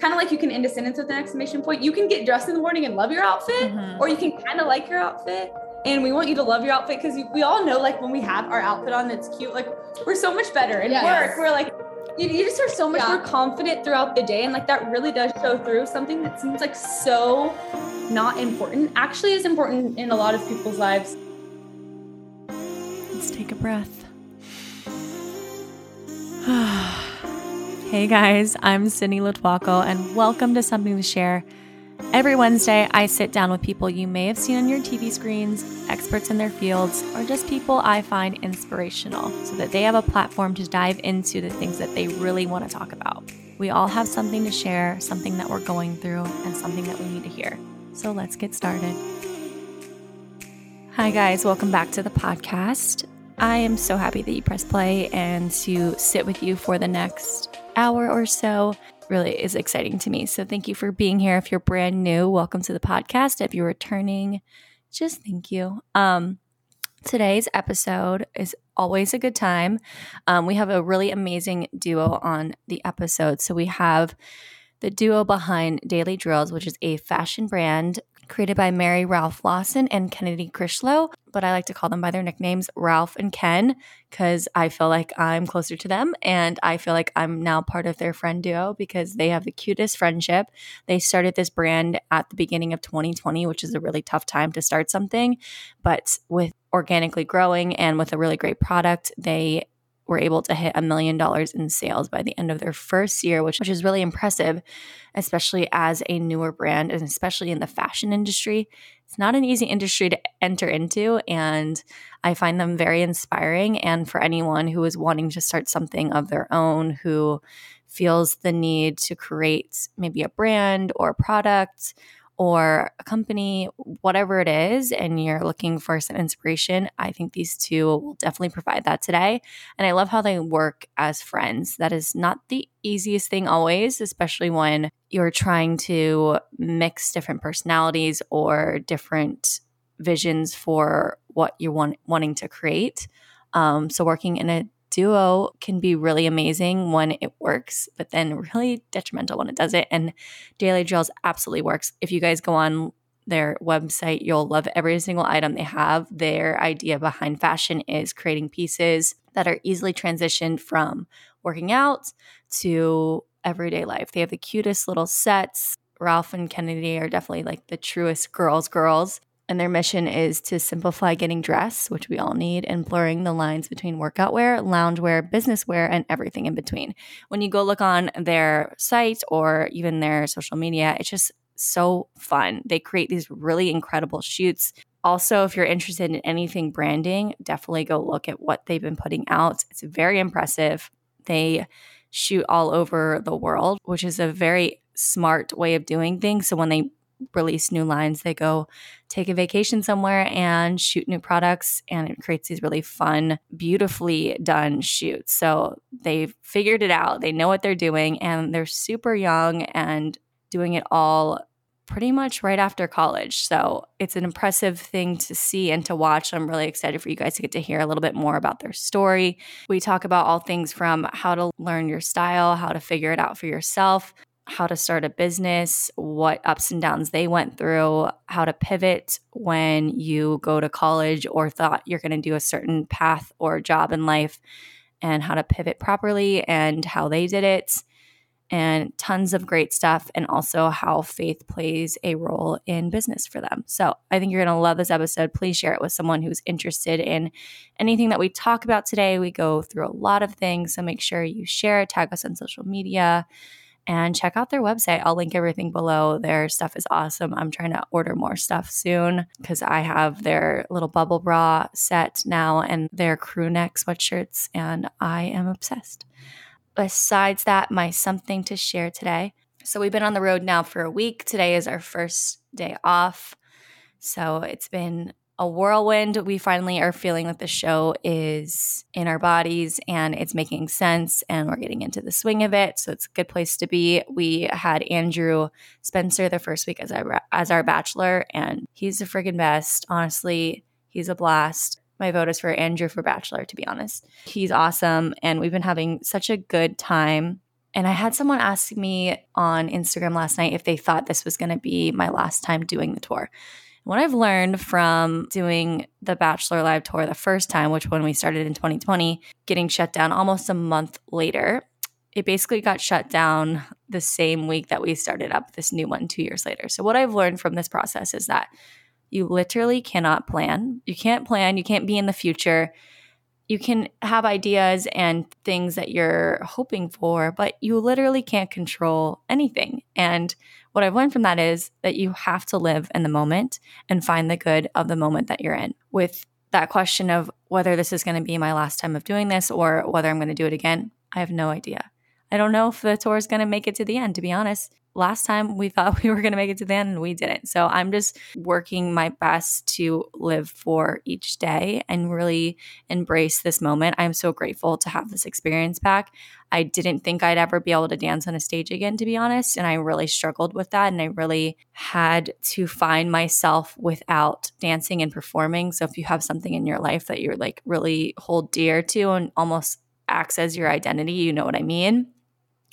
Kind of like you can end a sentence with an exclamation point. You can get dressed in the morning and love your outfit, Mm-hmm. or you can kind of like your outfit. And we want you to love your outfit because we all know, like, when we have our outfit on that's cute, like, we're so much better. In Yes. work, we're like, you, you just are so much Yeah. more confident throughout the day. And, like, that really does show through something that seems like so not important, actually is important in a lot of people's lives. Let's take a breath. hey guys, I'm Sydney Lotuaco, and welcome to Something to Share. Every Wednesday, I sit down with people you may have seen on your TV screens, experts in their fields, or just people I find inspirational so that they have a platform to dive into the things that they really want to talk about. We all have something to share, something that we're going through, and something that we need to hear. So let's get started. Hi, guys. Welcome back to the podcast. I am so happy that you press play and to sit with you for the next hour or so really is exciting to me. So, thank you for being here. If you're brand new, welcome to the podcast. If you're returning, just thank you. Um, today's episode is always a good time. Um, we have a really amazing duo on the episode. So, we have the duo behind Daily Drills, which is a fashion brand created by Mary Ralph Lawson and Kennedy Crichlow, but I like to call them by their nicknames Ralph and Ken because I feel like I'm closer to them and I feel like I'm now part of their friend duo because they have the cutest friendship. They started this brand at the beginning of 2020, which is a really tough time to start something, but with organically growing and with a really great product, they were able to hit a million dollars in sales by the end of their first year, which, which is really impressive, especially as a newer brand and especially in the fashion industry. It's not an easy industry to enter into, and I find them very inspiring. And for anyone who is wanting to start something of their own, who feels the need to create maybe a brand or a product or a company, whatever it is, and you're looking for some inspiration, I think these two will definitely provide that today. And I love how they work as friends. That is not the easiest thing always, especially when you're trying to mix different personalities or different visions for what you're want, wanting to create. Um, so working in a duo can be really amazing when it works, but then really detrimental when it doesn't. And Daily Drills absolutely works. If you guys go on their website, you'll love every single item they have. Their idea behind fashion is creating pieces that are easily transitioned from working out to everyday life. They have the cutest little sets. Ralph and Kennedy are definitely like the truest girls, girls. And their mission is to simplify getting dressed, which we all need, and blurring the lines between workout wear, lounge wear, business wear, and everything in between. When you go look on their site or even their social media, it's just so fun. They create these really incredible shoots. Also, if you're interested in anything branding, definitely go look at what they've been putting out. It's very impressive. They shoot all over the world, which is a very smart way of doing things. So when they release new lines, they go take a vacation somewhere and shoot new products and it creates these really fun, beautifully done shoots. So they've figured it out. They know what they're doing and they're super young and doing it all pretty much right after college. So it's an impressive thing to see and to watch. I'm really excited for you guys to get to hear a little bit more about their story. We talk about all things from how to learn your style, how to figure it out for yourself, how to start a business, what ups and downs they went through, how to pivot when you go to college or thought you're going to do a certain path or job in life, and how to pivot properly and how they did it. and tons of great stuff, and also how faith plays a role in business for them. So I think you're going to love this episode. Please share it with someone who's interested in anything that we talk about today. We go through a lot of things, so make sure you share, tag us on social media and check out their website. I'll link everything below. Their stuff is awesome. I'm trying to order more stuff soon because I have their little bubble bra set now and their crew neck sweatshirts, and I am obsessed. Besides that, my something to share today. So we've been on the road now for a week. Today is our first day off. So it's been a whirlwind. We finally are feeling that the show is in our bodies and it's making sense and we're getting into the swing of it. So it's a good place to be. We had Andrew Spencer the first week as our as our bachelor and he's the friggin' best. Honestly, he's a blast. My vote is for Andrew for bachelor to be honest. He's awesome and we've been having such a good time. And I had someone ask me on Instagram last night if they thought this was going to be my last time doing the tour. What I've learned from doing the Bachelor Live tour the first time, which when we started in 2020, getting shut down almost a month later, it basically got shut down the same week that we started up this new one two years later. So, what I've learned from this process is that you literally cannot plan. You can't plan, you can't be in the future. You can have ideas and things that you're hoping for, but you literally can't control anything. And what I've learned from that is that you have to live in the moment and find the good of the moment that you're in. With that question of whether this is going to be my last time of doing this or whether I'm going to do it again, I have no idea. I don't know if the tour is going to make it to the end, to be honest last time we thought we were going to make it to the end and we didn't. So I'm just working my best to live for each day and really embrace this moment. I'm so grateful to have this experience back. I didn't think I'd ever be able to dance on a stage again, to be honest. And I really struggled with that. And I really had to find myself without dancing and performing. So if you have something in your life that you're like really hold dear to and almost acts as your identity, you know what I mean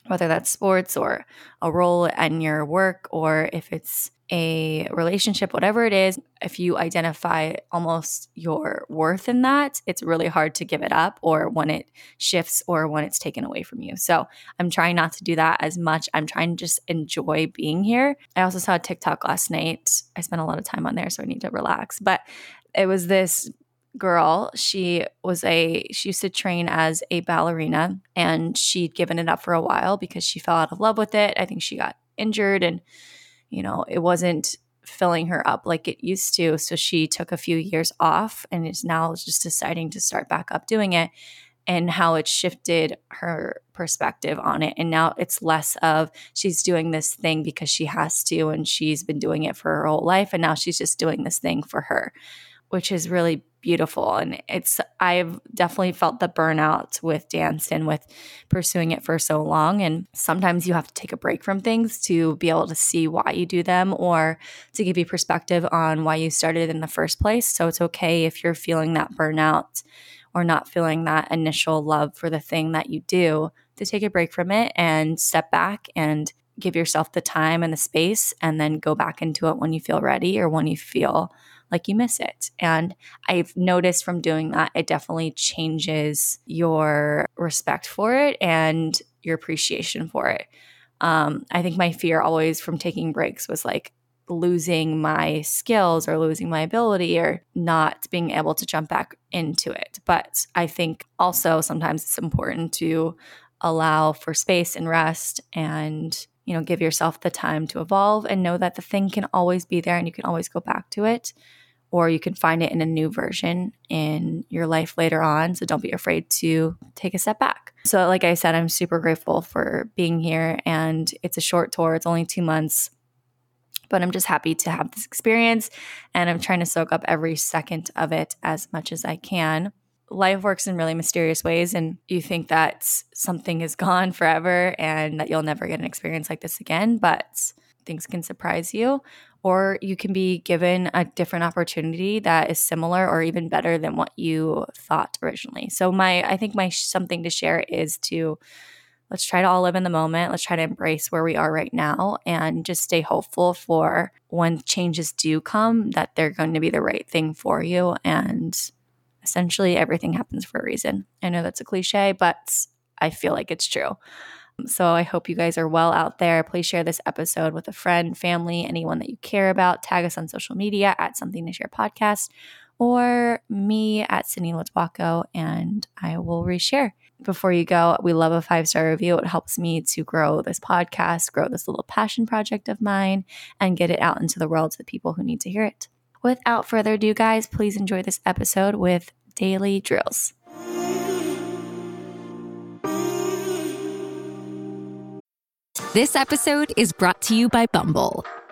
whether that's sports or a role in your work or if it's a relationship, whatever it is, if you identify almost your worth in that, it's really hard to give it up or when it shifts or when it's taken away from you. So I'm trying not to do that as much. I'm trying to just enjoy being here. I also saw TikTok last night. I spent a lot of time on there, so I need to relax. But it was this girl. She was a she used to train as a ballerina and she'd given it up for a while because she fell out of love with it. I think she got injured and you know, it wasn't filling her up like it used to. So she took a few years off and is now just deciding to start back up doing it and how it shifted her perspective on it. And now it's less of she's doing this thing because she has to and she's been doing it for her whole life. And now she's just doing this thing for her, which is really beautiful. And it's, I've definitely felt the burnout with dance and with pursuing it for so long. And sometimes you have to take a break from things to be able to see why you do them or to give you perspective on why you started in the first place. So it's okay if you're feeling that burnout or not feeling that initial love for the thing that you do to take a break from it and step back and give yourself the time and the space and then go back into it when you feel ready or when you feel like you miss it. And I've noticed from doing that, it definitely changes your respect for it and your appreciation for it. Um, I think my fear always from taking breaks was like losing my skills or losing my ability or not being able to jump back into it. But I think also sometimes it's important to allow for space and rest and you know give yourself the time to evolve and know that the thing can always be there and you can always go back to it or you can find it in a new version in your life later on. So don't be afraid to take a step back. So, like I said, I'm super grateful for being here, and it's a short tour, it's only two months. But I'm just happy to have this experience, and I'm trying to soak up every second of it as much as I can. Life works in really mysterious ways, and you think that something is gone forever and that you'll never get an experience like this again. But things can surprise you, or you can be given a different opportunity that is similar or even better than what you thought originally. So, my, I think my something to share is to let's try to all live in the moment. Let's try to embrace where we are right now and just stay hopeful for when changes do come that they're going to be the right thing for you. And essentially, everything happens for a reason. I know that's a cliche, but I feel like it's true. Um, so I hope you guys are well out there. Please share this episode with a friend, family, anyone that you care about. Tag us on social media at Something to Share Podcast or me at Sydney Lotuaco, and I will reshare. Before you go, we love a five star review. It helps me to grow this podcast, grow this little passion project of mine, and get it out into the world to the people who need to hear it. Without further ado, guys, please enjoy this episode with Daily Drills. This episode is brought to you by Bumble.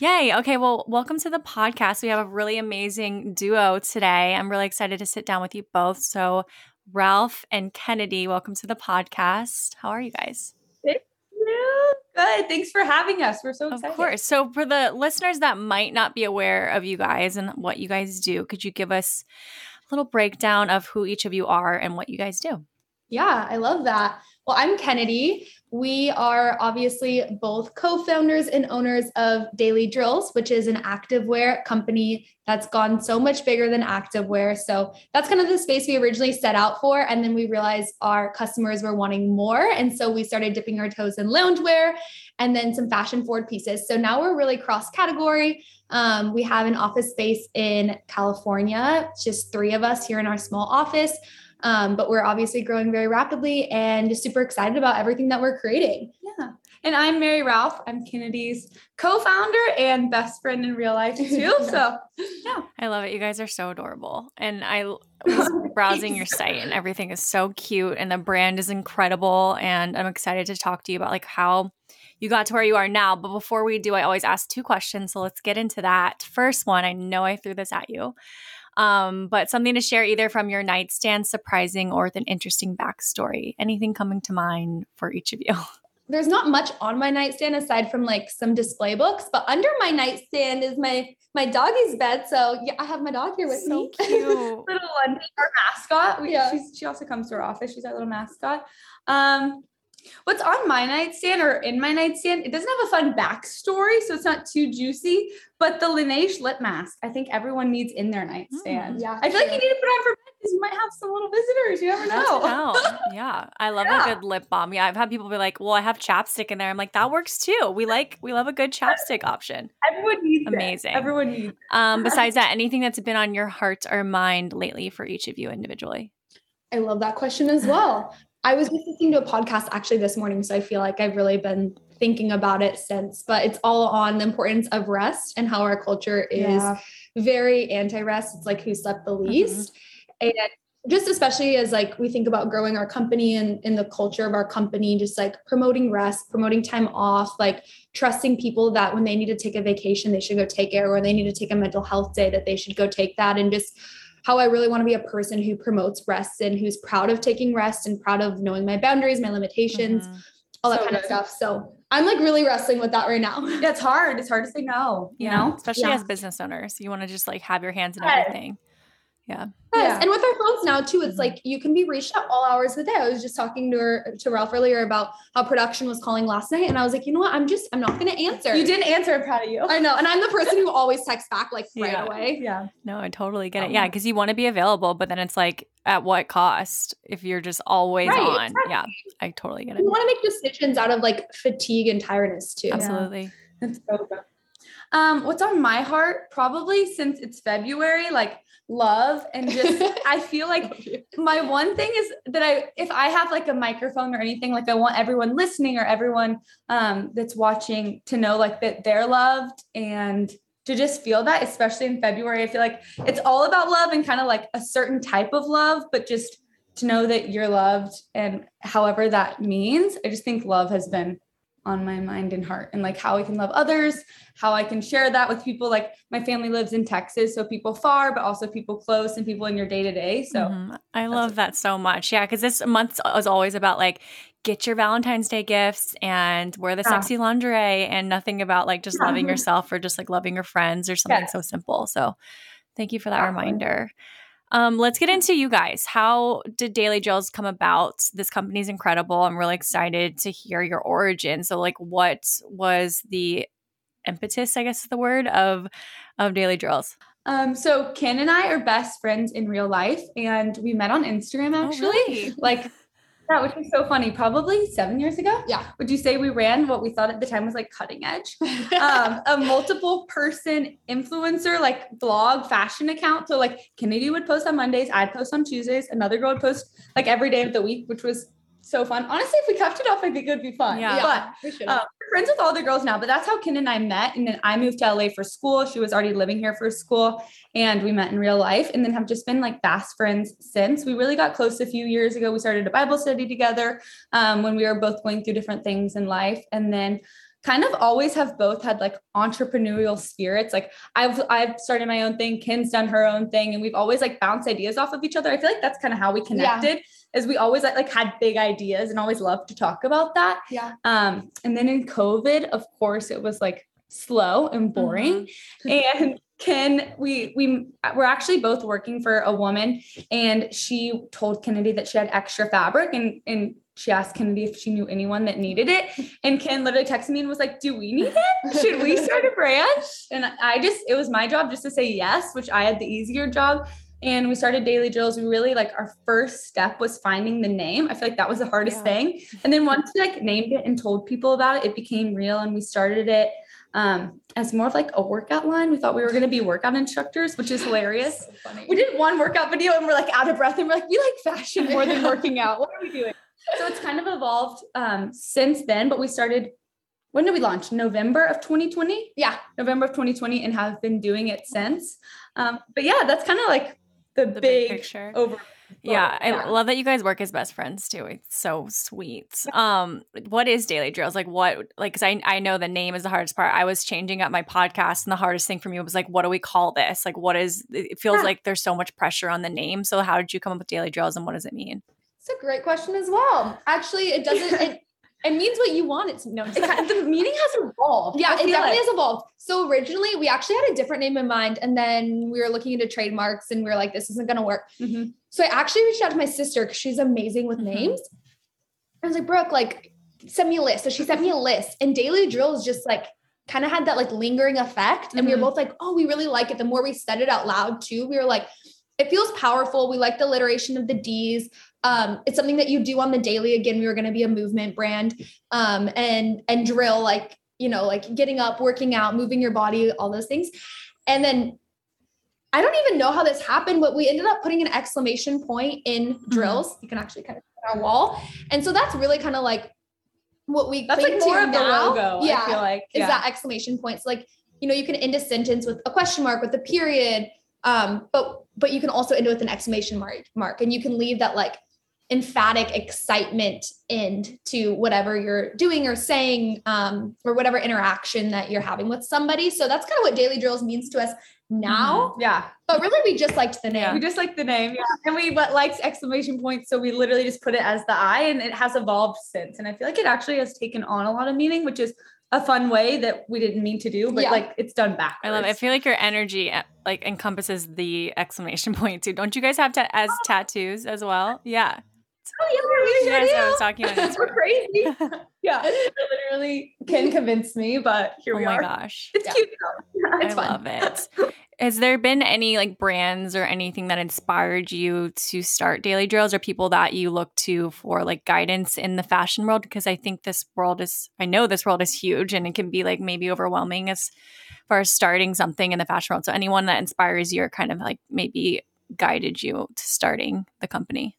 Yay. Okay. Well, welcome to the podcast. We have a really amazing duo today. I'm really excited to sit down with you both. So, Ralph and Kennedy, welcome to the podcast. How are you guys? Thank you. Good. Thanks for having us. We're so excited. Of course. So, for the listeners that might not be aware of you guys and what you guys do, could you give us a little breakdown of who each of you are and what you guys do? Yeah, I love that. Well, I'm Kennedy. We are obviously both co founders and owners of Daily Drills, which is an activewear company that's gone so much bigger than activewear. So that's kind of the space we originally set out for. And then we realized our customers were wanting more. And so we started dipping our toes in loungewear and then some fashion forward pieces. So now we're really cross category. Um, we have an office space in California, just three of us here in our small office. Um, but we're obviously growing very rapidly and just super excited about everything that we're creating. Yeah. And I'm Mary Ralph. I'm Kennedy's co-founder and best friend in real life too. So yeah. I love it. You guys are so adorable. And I was browsing your site and everything is so cute and the brand is incredible. And I'm excited to talk to you about like how you got to where you are now. But before we do, I always ask two questions. So let's get into that. First one, I know I threw this at you. Um, but something to share either from your nightstand, surprising, or with an interesting backstory. Anything coming to mind for each of you? There's not much on my nightstand aside from like some display books, but under my nightstand is my my doggy's bed. So yeah, I have my dog here with so me. Cute. little one, our mascot. We, Yeah. she's, she also comes to our office. She's our little mascot. Um, what's on my nightstand or in my nightstand? It doesn't have a fun backstory, so it's not too juicy. But the Laneige lip mask, I think everyone needs in their nightstand. yeah, I feel like you need to put on for bed because you might have some little visitors. You never know. Oh, yeah. I love Yeah. a good lip balm. Yeah, I've had people be like, "Well, I have chapstick in there." I'm like, "That works too. We like we love a good chapstick option." Everyone needs it. Amazing. Everyone needs. it. Um, besides that, anything that's been on your heart or mind lately for each of you individually? I love that question as well. I was listening to a podcast actually this morning, so I feel like I've really been thinking about it since, but it's all on the importance of rest and how our culture is Yeah. very anti-rest. It's like who slept the mm-hmm. least. And just especially as like we think about growing our company and in the culture of our company, just like promoting rest, promoting time off, like trusting people that when they need to take a vacation, they should go take it, or when they need to take a mental health day, that they should go take that. And just how I really want to be a person who promotes rest and who's proud of taking rest and proud of knowing my boundaries, my limitations, Mhm. all that So kind of stuff. So I'm like really wrestling with that right now. Yeah, it's hard. It's hard to say no. You know. especially Yeah. as business owners, you want to just like have your hands in Yes. everything. Yeah. Yes. Yeah. And with our phones now too, it's Mhm. like you can be reached at all hours of the day. I was just talking to her, to Ralph earlier about how production was calling last night. And I was like, you know what? I'm just, I'm not going to answer. You didn't answer. I'm proud of you. I know. And I'm the person who always texts back like right Yeah. away. Yeah. No, I totally get it. Oh. Yeah, because you want to be available, but then it's like at what cost if you're just always Right, on? exactly. Yeah, I totally get it. You want to make decisions out of like fatigue and tiredness too. Absolutely. That's so good. Um, what's on my heart? Probably since it's February, like love and just I feel like my one thing is that I if I have like a microphone or anything, like I want everyone listening or everyone um that's watching to know like that they're loved and to just feel that, especially in February. I feel like it's all about love and kind of like a certain type of love, but just to know that you're loved and however that means. I just think love has been on my mind and heart and like how I can love others, how I can share that with people. Like my family lives in Texas, so people far, but also people close and people in your day to day. So Mhm. I love that so much. Yeah, because this month is always about like get your Valentine's Day gifts and wear the Yeah. sexy lingerie and nothing about like just Yeah. loving yourself or just like loving your friends or something so simple. So thank you for that reminder. Um, let's get into you guys. How did Daily Drills come about? This company is incredible. I'm really excited to hear your origin. So, like, what was the impetus, I guess is the word, of of Daily Drills? um so Ken and I are best friends in real life and we met on Instagram Oh, actually. really? Like that, which was so funny. Probably seven years ago. Yeah. Would you say we ran what we thought at the time was like cutting edge? um, a multiple person influencer like blog fashion account. So like Kennedy would post on Mondays, I'd post on Tuesdays, another girl would post like every day of the week, which was so fun. Honestly, if we kept it up, I think it would be fun. Yeah. But we should. uh, we're friends with all the girls now, but that's how Ken and I met. And then I moved to LA for school. She was already living here for school and we met in real life and then have just been like fast friends since. We really got close a few years ago. We started a Bible study together um, when we were both going through different things in life. And then kind of always have both had like entrepreneurial spirits. Like I've I've started my own thing, Ken's done her own thing, and we've always like bounced ideas off of each other. I feel like that's kind of how we connected. Is we always like, had big ideas and always loved to talk about that. yeah. Um, and then in COVID, of course, it was like slow and boring. and Ken, we we we're actually both working for a woman, and she told Kennedy that she had extra fabric, and and she asked Kennedy if she knew anyone that needed it. And Ken literally texted me and was like, "Do we need it? Should we start a brand?" And I just it was my job just to say yes, which I had the easier job. And we started Daily Drills. We really like our first step was finding the name. I feel like that was the hardest Yeah. thing. And then once we like named it and told people about it, it became real. And we started it um, as more of like a workout line. We thought we were going to be workout instructors, which is hilarious. So. We did one workout video and we're like out of breath and we're like, we like fashion more than working out. What are we doing? So it's kind of evolved um, since then, but we started. When did we launch? November of 2020. Yeah. November of 2020, and have been doing it since. Um, but yeah, that's kind of like the, The big big, picture. over. Yeah, I love that you guys work as best friends too. It's so sweet. Um, what is Daily Drills? Like what like cuz I I know the name is the hardest part. I was changing up my podcast and the hardest thing for me was like what do we call this? Like what is it feels Yeah. like there's so much pressure on the name. So how did you come up with Daily Drills and what does it mean? It's a great question as well. Actually, it doesn't. It, it means what you want it to. No, It kind of- the meaning has evolved. yeah, it definitely like. has evolved. So originally, we actually had a different name in mind, and then we were looking into trademarks, and we were like, "This isn't going to work." Mhm. So I actually reached out to my sister because she's amazing with Mhm. names. I was like, Brooke, like, send me a list. So she sent me a list, and Daily Drills just like kind of had that like lingering effect. And we Mhm. were both like, oh, we really like it. The more we said it out loud too, we were like, it feels powerful. We like the alliteration of the D's. Um, it's something that you do on the daily. Again, we were going to be a movement brand, um, and and drill like you know like getting up, working out, moving your body, all those things. And then I don't even know how this happened, but we ended up putting an exclamation point in drills. You can actually kind of put our wall, and so that's really kind of like what we That's like more of the logo. Yeah, I feel like is that exclamation points like you know you can end a sentence with a question mark with a period um but but you can also end it with an exclamation mark mark and you can leave that like emphatic excitement end to whatever you're doing or saying um or whatever interaction that you're having with somebody so that's kind of what daily drills means to us now yeah. but really we just liked the name We just like the name. Yeah. And we but liked exclamation points. So we literally just put it as the I and it has evolved since. And I feel like it actually has taken on a lot of meaning, which is a fun way that we didn't mean to do, but Yeah. like it's done backwards. I love it. I feel like your energy uh, like encompasses the exclamation point too. Don't you guys have ta- as tattoos as well? Yeah. Oh yeah, we Yes, I was talking on We're crazy. yeah, literally can convince me, but here oh we my gosh. It's cute though. It's I fun. love it. Has there been any like brands or anything that inspired you to start Daily Drills or people that you look to for like guidance in the fashion world? Because I think this world is, I know this world is huge and it can be like maybe overwhelming as far as starting something in the fashion world. So anyone that inspires you or kind of like maybe guided you to starting the company?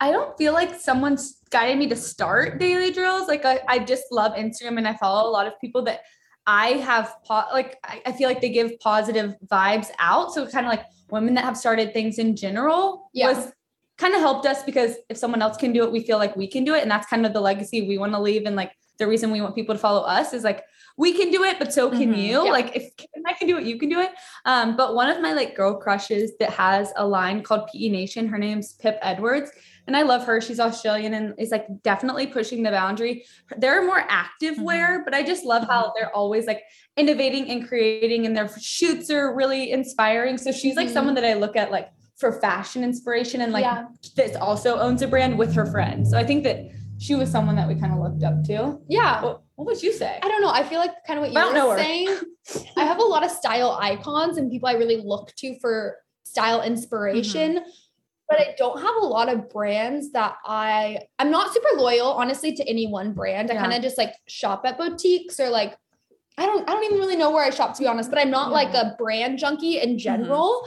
I don't feel like someone's guided me to start daily drills. Like I, I just love Instagram and I follow a lot of people that I have po- like I, I feel like they give positive vibes out. So kind of like women that have started things in general Yeah. was kind of helped us because if someone else can do it, we feel like we can do it. And that's kind of the legacy we want to leave. And like the reason we want people to follow us is like we can do it, but so can Mhm. you. Yeah. Like if I can do it, you can do it. Um, but one of my like girl crushes that has a line called PE Nation, her name's Pip Edwards. And I love her. She's Australian and is like definitely pushing the boundary. They're more active Mhm. wear, but I just love how they're always like innovating and creating, and their shoots are really inspiring. So she's like Mhm. someone that I look at like for fashion inspiration and like Yeah. that also owns a brand with her friend. So I think that she was someone that we kind of looked up to. Yeah. What, what would you say? I don't know. I feel like kind of what you I were saying. I have a lot of style icons and people I really look to for style inspiration. But I don't have a lot of brands that I I'm not super loyal, honestly, to any one brand. I Yeah. kind of just like shop at boutiques or like I don't I don't even really know where I shop to be honest, but I'm not like a brand junkie in general.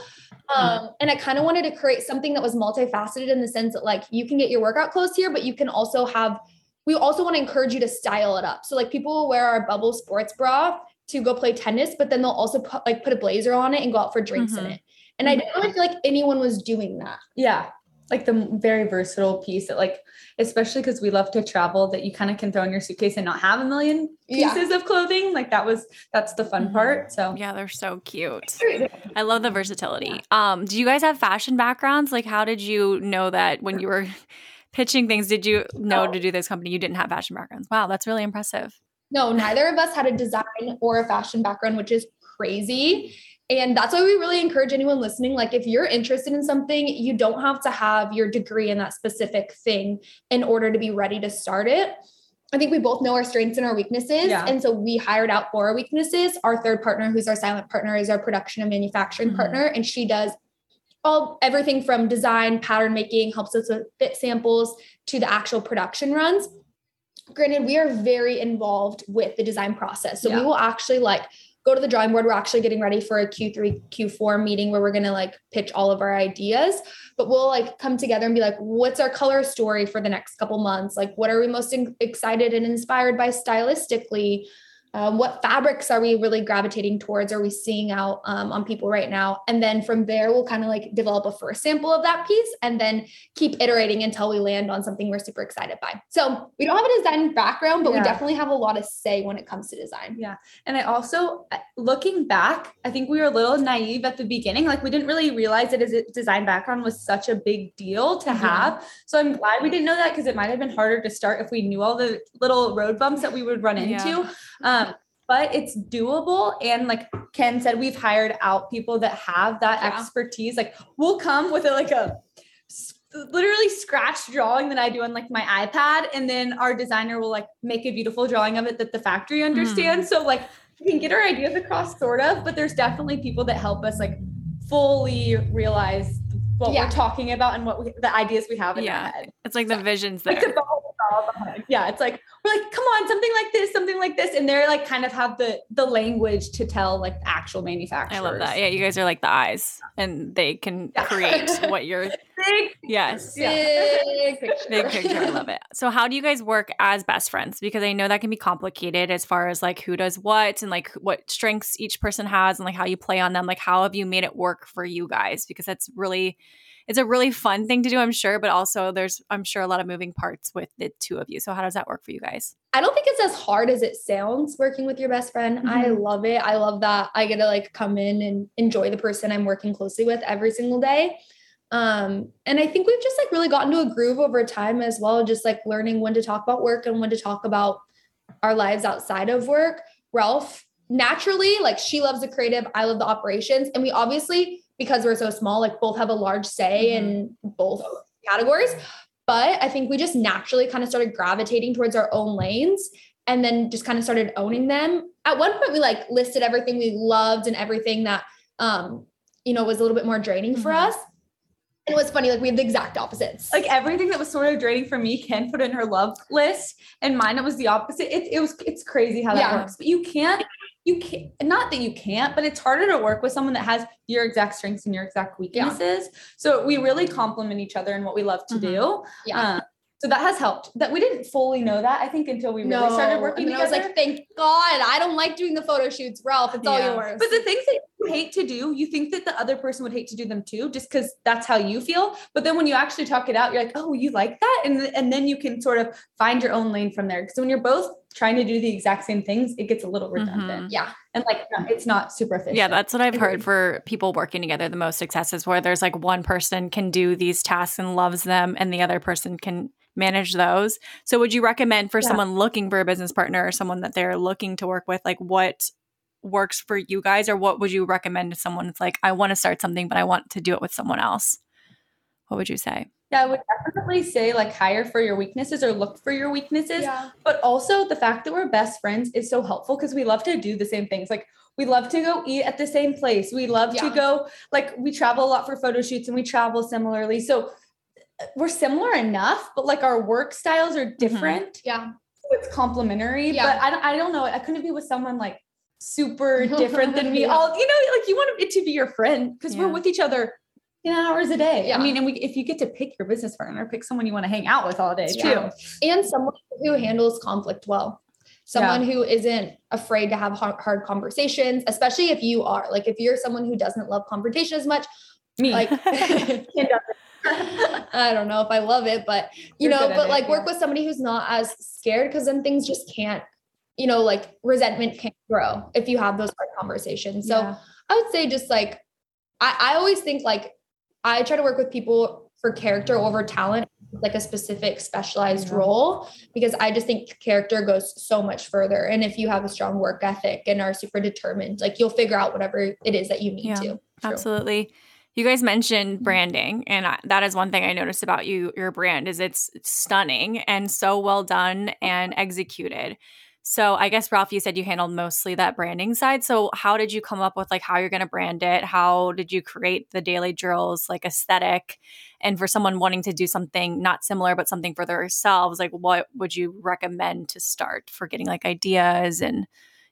Um, and I kind of wanted to create something that was multifaceted in the sense that like you can get your workout clothes here, but you can also have we also want to encourage you to style it up. So like people will wear our bubble sports bra to go play tennis, but then they'll also put like put a blazer on it and go out for drinks in Mhm. it. And I didn't really feel like anyone was doing that. Yeah. Like the very versatile piece that like, especially because we love to travel that you kind of can throw in your suitcase and not have a million Yeah. pieces of clothing. Like that was, that's the fun Mhm. part. So Yeah, they're so cute. I love the versatility. Um, do you guys have fashion backgrounds? Like, how did you know that when you were pitching things? Did you know No. to do this company? You didn't have fashion backgrounds. Wow, that's really impressive. No, neither of us had a design or a fashion background, which is crazy. And that's why we really encourage anyone listening. Like, if you're interested in something, you don't have to have your degree in that specific thing in order to be ready to start it. I think we both know our strengths and our weaknesses. Yeah. And so we hired out for our weaknesses. Our third partner, who's our silent partner, is our production and manufacturing Mhm. partner. And she does all everything from design, pattern making, helps us with fit samples to the actual production runs granted we are very involved with the design process so we will actually like go to the drawing board. We're actually getting ready for a q3 q4 meeting where we're going to like pitch all of our ideas. But we'll like come together and be like what's our color story for the next couple months? Like what are we most in- excited and inspired by stylistically um, what fabrics are we really gravitating towards are we seeing out um, on people right now and then from there we'll kind of like develop a first sample of that piece and then keep iterating until we land on something we're super excited by so we don't have a design background but we definitely have a lot of say when it comes to design Yeah. And I also, uh, looking back, I think we were a little naive at the beginning. Like we didn't really realize that a design background was such a big deal to Mhm. have. So I'm glad we didn't know that because it might have been harder to start if we knew all the little road bumps that we would run Yeah. Um, but it's doable. And like Ken said, we've hired out people that have that Yeah. expertise. Like we'll come with a, like a literally scratch drawing that I do on like my iPad. And then our designer will like make a beautiful drawing of it that the factory understands. So like we can get our ideas across sort of, but there's definitely people that help us like fully realize what Yeah. we're talking about and what we, the ideas we have in Yeah. our head. It's like the visions there. the ball ball behind. Yeah, it's like we're like, come on, something like this, something like this, and they're like kind of have the the language to tell like actual manufacturers. I love that. Yeah, you guys are like the eyes, and they can Yeah. create what you're. Big, Yes. Yeah. big picture Big picture. I love it. So, how do you guys work as best friends? Because I know that can be complicated as far as like who does what and like what strengths each person has and like how you play on them. Like, how have you made it work for you guys? Because that's really, it's a really fun thing to do, I'm sure, but also there's, I'm sure, a lot of moving parts with the two of you. So, how does that work for you guys? I don't think it's as hard as it sounds working with your best friend. I love it. I love that I get to like come in and enjoy the person I'm working closely with every single day. Um, and I think we've just like really gotten to a groove over time as well, just like learning when to talk about work and when to talk about our lives outside of work, Ralph naturally, like she loves the creative, I love the operations. And we obviously, because we're so small, like both have a large say mm-hmm. in both categories. But I think we just naturally kind of started gravitating towards our own lanes and then just kind of started owning them. At one point, we like listed everything we loved and everything that, um, you know, was a little bit more draining mm-hmm. for us. And it was funny, like we have the exact opposites. Like everything that was sort of draining for me, Ken put in her love list, and mine it was the opposite. It, it was it's crazy how that yeah. works, but you can't you can't not that you can't but it's harder to work with someone that has your exact strengths and your exact weaknesses yeah. so we really complement each other in what we love to mm-hmm. do yeah um, so that has helped that we didn't fully know that i think until we really no. started working and together. i was like thank god i don't like doing the photo shoots ralph it's yeah. all yours but the things that you hate to do you think that the other person would hate to do them too just because that's how you feel but then when you actually talk it out you're like oh you like that and, and then you can sort of find your own lane from there because when you're both trying to do the exact same things, it gets a little redundant. Mm-hmm. Yeah. And like it's not super efficient. Yeah, that's what I've heard for people working together. The most success is where there's like one person can do these tasks and loves them, and the other person can manage those. So would you recommend for yeah. someone looking for a business partner or someone that they're looking to work with, like what works for you guys, or what would you recommend to someone that's like, I want to start something, but I want to do it with someone else? What would you say? Yeah, I would definitely say like hire for your weaknesses or look for your weaknesses. Yeah. But also the fact that we're best friends is so helpful because we love to do the same things. Like we love to go eat at the same place. We love yeah. to go like we travel a lot for photo shoots and we travel similarly. So we're similar enough, but like our work styles are mm-hmm. different. Mm-hmm. Yeah. So it's complementary. Yeah. But I don't I don't know. I couldn't be with someone like super different than me. yeah. All you know, like you want it to be your friend because yeah. we're with each other 10 hours a day. Yeah. I mean, and we, if you get to pick your business partner, pick someone you want to hang out with all day yeah. too. And someone who handles conflict well. Someone yeah. who isn't afraid to have hard, hard conversations, especially if you are like, if you're someone who doesn't love confrontation as much, me, like, I don't know if I love it, but you you're know, but like it, work yeah. with somebody who's not as scared because then things just can't, you know, like resentment can't grow if you have those hard conversations. So yeah. I would say just like, I, I always think like I try to work with people for character over talent, like a specific specialized yeah. role, because I just think character goes so much further. And if you have a strong work ethic and are super determined, like you'll figure out whatever it is that you need to. True. You guys mentioned mm-hmm. branding, and I, that is one thing I noticed about you. Your brand is it's, it's stunning and so well done and executed. So I guess Ralph, you said you handled mostly that branding side. So how did you come up with like how you're going to brand it? How did you create the daily drills like aesthetic? And for someone wanting to do something not similar but something for themselves, like what would you recommend to start for getting like ideas and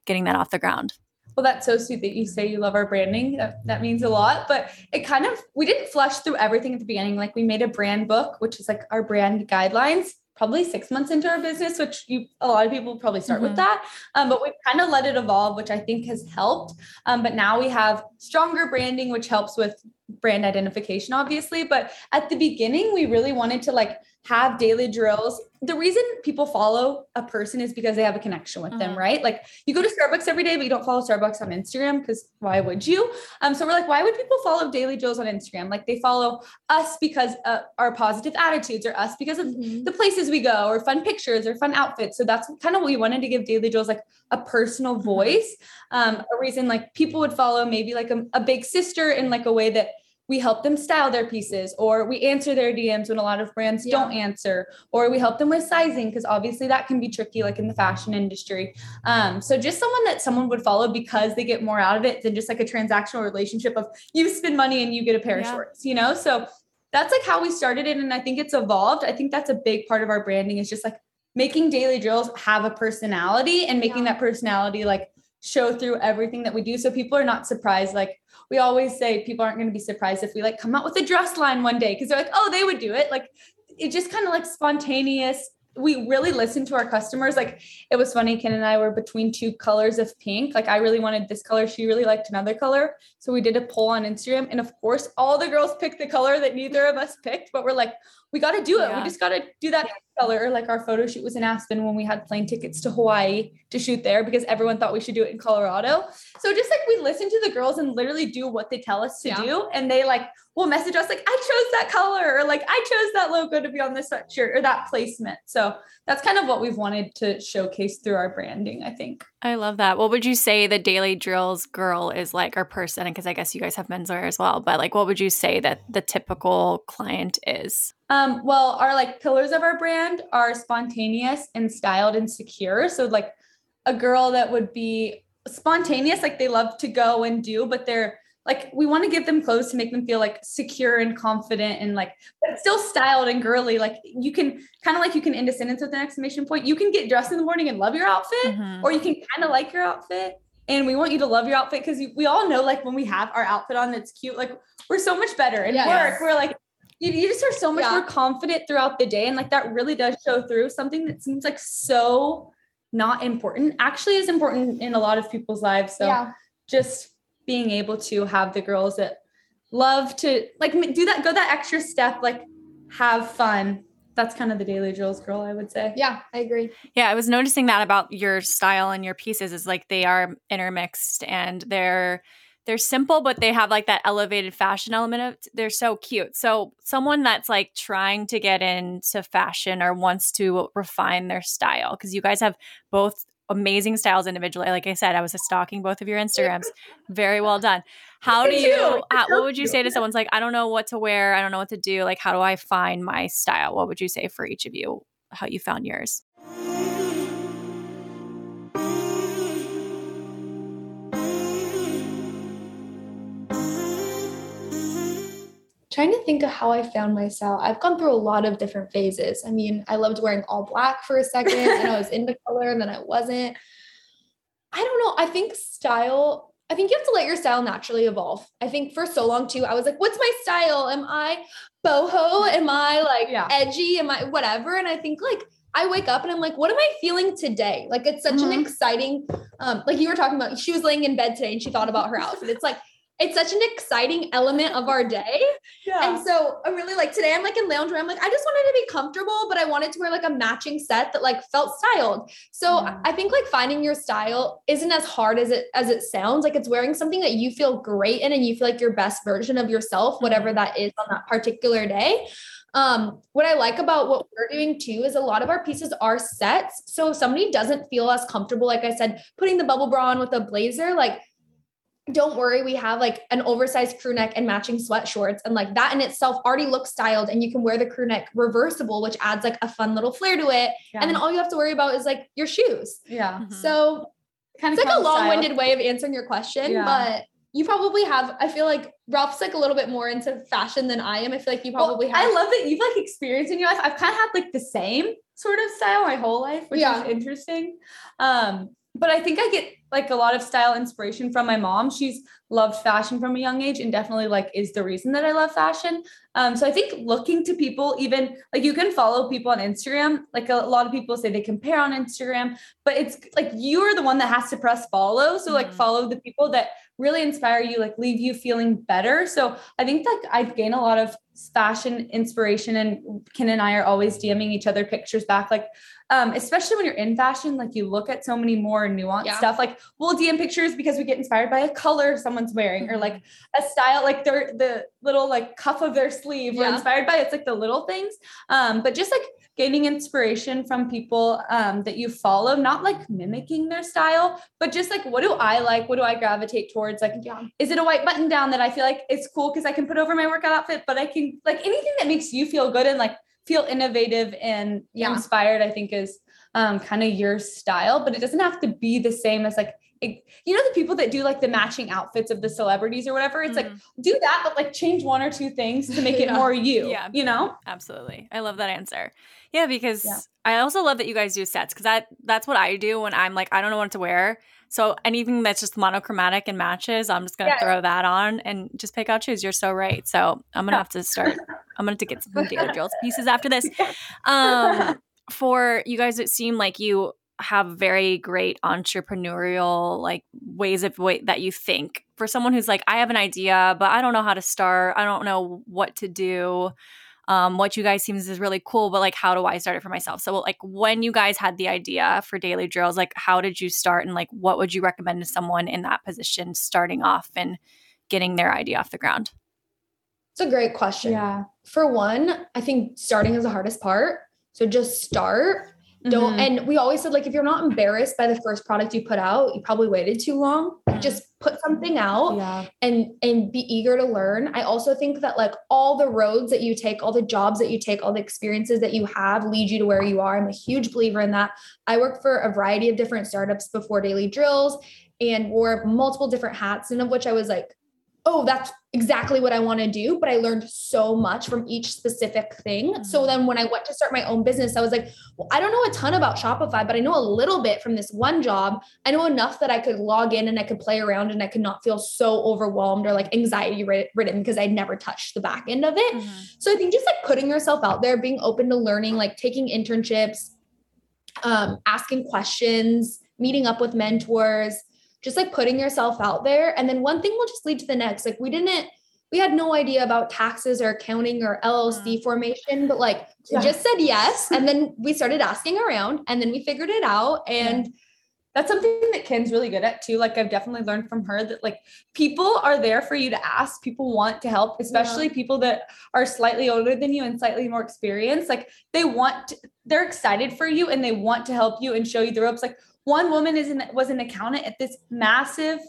getting that off the ground? Well, that's so sweet that you say you love our branding. That, that means a lot. But it kind of, we didn't flush through everything at the beginning. Like we made a brand book, which is like our brand guidelines probably six months into our business, which you a lot of people probably start mm-hmm. with that. Um, but we've kind of let it evolve, which I think has helped. Um, but now we have stronger branding, which helps with brand identification, obviously. But at the beginning, we really wanted to like have daily drills. The reason people follow a person is because they have a connection with mm-hmm. them, right? Like you go to Starbucks every day, but you don't follow Starbucks on Instagram because why would you? Um, so we're like, why would people follow daily drills on Instagram? Like they follow us because uh, our positive attitudes, or us because of mm-hmm. the places we go, or fun pictures, or fun outfits. So that's kind of what we wanted to give daily drills like a personal mm-hmm. voice. Um, a reason like people would follow maybe like a, a big sister in like a way that we help them style their pieces or we answer their DMs when a lot of brands yeah. don't answer or we help them with sizing because obviously that can be tricky like in the fashion industry. Um, so just someone that someone would follow because they get more out of it than just like a transactional relationship of you spend money and you get a pair yeah. of shorts, you know? So that's like how we started it and I think it's evolved. I think that's a big part of our branding is just like making daily drills have a personality and making yeah. that personality like show through everything that we do. So people are not surprised like we always say people aren't going to be surprised if we like come out with a dress line one day because they're like oh they would do it. Like it just kind of like spontaneous. We really listen to our customers. Like it was funny ken and i were between two colors of pink. Like i really wanted this color she really liked another color. So we did a poll on instagram and of course all the girls picked the color that neither of us picked but we're like we got to do it yeah. we just got to do that color. Like our photo shoot was in Aspen when we had plane tickets to Hawaii to shoot there because everyone thought we should do it in Colorado. So just like we listen to the girls and literally do what they tell us to Yeah. do. And they like will message us like, I chose that color or like I chose that logo to be on this sweatshirt or that placement. So that's kind of what we've wanted to showcase through our branding, I think. I love that. What would you say the Daily Drills girl is like, or person? Because I guess you guys have menswear as well. But like, what would you say that the typical client is? Um, well, our like pillars of our brand are spontaneous and styled and secure. So like a girl that would be spontaneous, like they love to go and do, but they're like we want to give them clothes to make them feel like secure and confident and like but still styled and girly. Like you can kind of like you can end a sentence with an exclamation point. You can get dressed in the morning and love your outfit, Mhm. or you can kind of like your outfit. And we want you to love your outfit because we all know like when we have our outfit on that's cute, like we're so much better at Yes. work. We're like you, you just are so much Yeah. more confident throughout the day. And like that really does show through something that seems like so not important actually is important in a lot of people's lives. So yeah. just being able to have the girls that love to like do that, go that extra step, like have fun. That's kind of the daily drills girl, I would say. Yeah, I agree. Yeah, I was noticing that about your style and your pieces is like they are intermixed and they're they're simple, but they have like that elevated fashion element of they're so cute. So someone that's like trying to get into fashion or wants to refine their style, because you guys have both amazing styles individually. Like I said, I was stalking both of your Instagrams. Very well done. How do you how, what would you say to someone's like, I don't know what to wear, I don't know what to do. Like, how do I find my style? What would you say for each of you? How you found yours? Trying to think of how I found myself. I've gone through a lot of different phases. I mean, I loved wearing all black for a second, and I was into color, and then I wasn't. I don't know. I think style, I think you have to let your style naturally evolve. I think for so long too, I was like, what's my style? Am I boho? Am I like Yeah. edgy? Am I whatever? And I think like I wake up and I'm like, what am I feeling today? Like it's such an Mhm. exciting, um, like you were talking about, she was laying in bed today and she thought about her outfit. It's like, it's such an exciting element of our day. Yeah. And so I'm really like today I'm like in loungewear. I'm like, I just wanted to be comfortable, but I wanted to wear like a matching set that like felt styled. So. I think like finding your style isn't as hard as it as it sounds. Like it's wearing something that you feel great in and you feel like your best version of yourself, whatever that is on that particular day. Um, what I like about what we're doing too is a lot of our pieces are sets. So if somebody doesn't feel as comfortable, like I said, putting the bubble bra on with a blazer, like don't worry, we have like an oversized crew neck and matching sweat shorts. And like that in itself already looks styled. And you can wear the crew neck reversible, which adds like a fun little flair to it. Yeah. And then all you have to worry about is like your shoes. yeah. Mhm. So Kind it's like a long winded way of answering your question, Yeah. but you probably have, I feel like Ralph's like a little bit more into fashion than I am. I feel like you probably well, have. I love that you've like experienced in your life. I've kind of had like the same sort of style my whole life, which Yeah. is interesting. Um, but I think I get like a lot of style inspiration from my mom. She's loved fashion from a young age and definitely like is the reason that I love fashion. Um, so I think looking to people, even like you can follow people on Instagram. Like a, lot of people say they compare on Instagram, but it's like you're the one that has to press follow. So like Mhm. follow the people that really inspire you, like leave you feeling better. So I think like I gain a lot of fashion inspiration and Ken and I are always DMing each other pictures back. Like, um, especially when you're in fashion, like you look at so many more nuanced Yeah. stuff. Like we'll DM pictures because we get inspired by a color someone's wearing or like a style, like their the little like cuff of their sleeve we're inspired by. It's like the little things. Um, but just like gaining inspiration from people um, that you follow, not like mimicking their style, but just like what do I like? What do I gravitate towards? Like, yeah. is it a white button down that I feel like it's cool because I can put over my workout outfit, but I can like anything that makes you feel good and like feel innovative and Yeah. inspired, I think is um, kind of your style, but it doesn't have to be the same as like, it, you know, the people that do like the matching outfits of the celebrities or whatever. It's like, Mhm. do that, but like change one or two things to make it Yeah. more you, Yeah. you know? Absolutely. I love that answer. Yeah, because Yeah. I also love that you guys do sets because that that's what I do when I'm like, I don't know what to wear. So anything that's just monochromatic and matches, I'm just gonna Yeah. throw that on and just pick out shoes. You're so right. So I'm gonna have to start. I'm gonna have to get some Daily Drills pieces after this. Um, for you guys, it seem like you have very great entrepreneurial like ways of way that you think. For someone who's like, I have an idea, but I don't know how to start. I don't know what to do. Um, what you guys seems is really cool, but like, how do I start it for myself? So, like, when you guys had the idea for daily drills, like, how did you start, and like, what would you recommend to someone in that position starting off and getting their idea off the ground? It's a great question. Yeah. For one, I think starting is the hardest part. So just start. Don't Mhm. and we always said like if you're not embarrassed by the first product you put out, you probably waited too long. Mhm. Just put something out Yeah. and and be eager to learn. I also think that like all the roads that you take, all the jobs that you take, all the experiences that you have lead you to where you are. I'm a huge believer in that. I worked for a variety of different startups before Daily Drills and wore multiple different hats, and of which I was like, oh, that's exactly what I want to do. But I learned so much from each specific thing. So then when I went to start my own business, I was like, well, I don't know a ton about Shopify, but I know a little bit from this one job. I know enough that I could log in and I could play around and I could not feel so overwhelmed or like anxiety ridden because I'd never touched the back end of it. Mm-hmm. So I think just like putting yourself out there, being open to learning, like taking internships, um, asking questions, meeting up with mentors, just like putting yourself out there. And then one thing will just lead to the next. Like we didn't, we had no idea about taxes or accounting or LLC mm. formation, but like we Yeah. just said yes. And then we started asking around and then we figured it out. And That's something that Ken's really good at too. Like I've definitely learned from her that like people are there for you to ask. People want to help, especially people that are slightly older than you and slightly more experienced. Like they want, to, they're excited for you and they want to help you and show you the ropes. Like one woman is an, was an accountant at this massive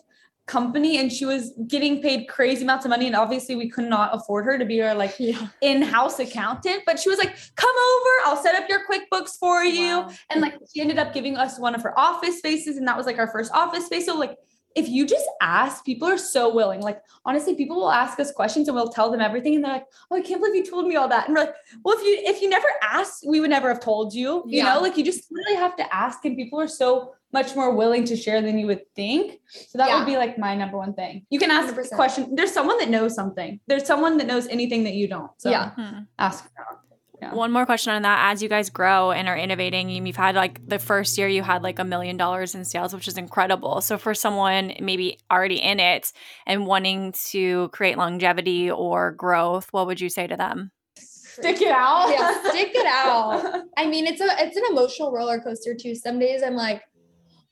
company and she was getting paid crazy amounts of money and obviously we could not afford her to be our like in-house accountant but she was like come over i'll set up your quickbooks for you. And like she ended up giving us one of her office spaces and that was like our first office space so like if you just ask people are so willing like honestly people will ask us questions and we'll tell them everything and they're like oh i can't believe you told me all that and we're like well if you if you never asked we would never have told you you Yeah. know like you just really have to ask and people are so much more willing to share than you would think so that Yeah. would be like my number one thing you can ask 100%. question there's someone that knows something there's someone that knows anything that you don't so Yeah. Hmm. ask around. Yeah. One more question on that. As you guys grow and are innovating, you- you've had like the first year you had like a million dollars in sales, which is incredible. So for someone maybe already in it and wanting to create longevity or growth, what would you say to them? stick it out yeah, stick it out. I mean, it's a it's an emotional roller coaster too. Some days I'm like,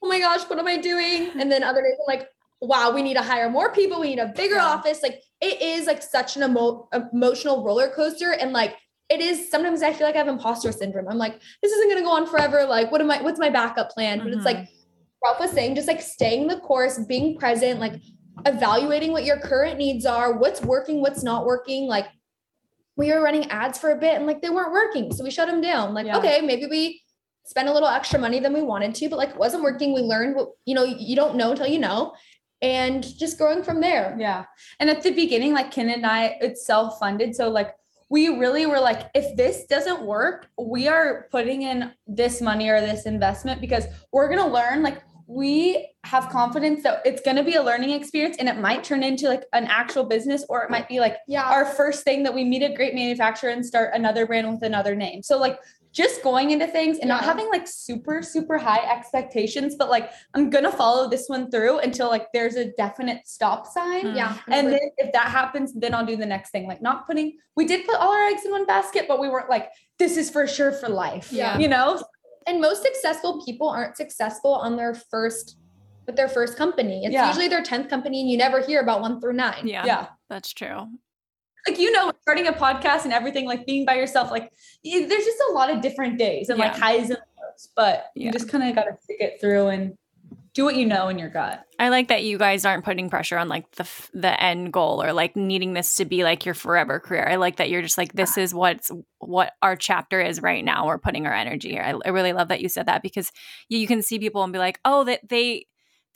oh my gosh, what am I doing? And then other days I'm like, wow, we need to hire more people. We need a bigger Yeah. office. Like it is like such an emo- emotional roller coaster. And like it is sometimes I feel like I have imposter syndrome. I'm like, this isn't gonna go on forever. Like, what am I, what's my backup plan? But it's like mm-hmm. Ralph was saying, just like staying the course, being present, like evaluating what your current needs are, what's working, what's not working. Like we were running ads for a bit and like they weren't working. So we shut them down. Like, Yeah. okay, maybe we spent a little extra money than we wanted to, but like it wasn't working. We learned what, you know, you don't know until you know. And just growing from there. Yeah. And at the beginning, like Ken and I, it's self funded. So, like, we really were like, if this doesn't work, we are putting in this money or this investment because we're going to learn. Like, we have confidence that it's going to be a learning experience and it might turn into like an actual business or it might be like Yeah. our first thing that we meet a great manufacturer and start another brand with another name. So, like, just going into things and not having like super, super high expectations, but like, I'm going to follow this one through until like there's a definite stop sign. Mm. yeah. And then if that happens, then I'll do the next thing. Like not putting, we did put all our eggs in one basket, but we weren't like, this is for sure for life. Yeah. You know? and most successful people aren't successful on their first with their first company. It's Yeah. usually their 10th company and you never hear about one through nine. Yeah, Yeah. that's true. Like, you know, starting a podcast and everything, like being by yourself, like there's just a lot of different days and like highs and lows, but Yeah. you just kind of got to stick it through and do what you know in your gut. I like that you guys aren't putting pressure on like the f- the end goal or like needing this to be like your forever career. I like that you're just like this is what's what our chapter is right now. We're putting our energy here. I, I really love that you said that because you, you can see people and be like, oh, that they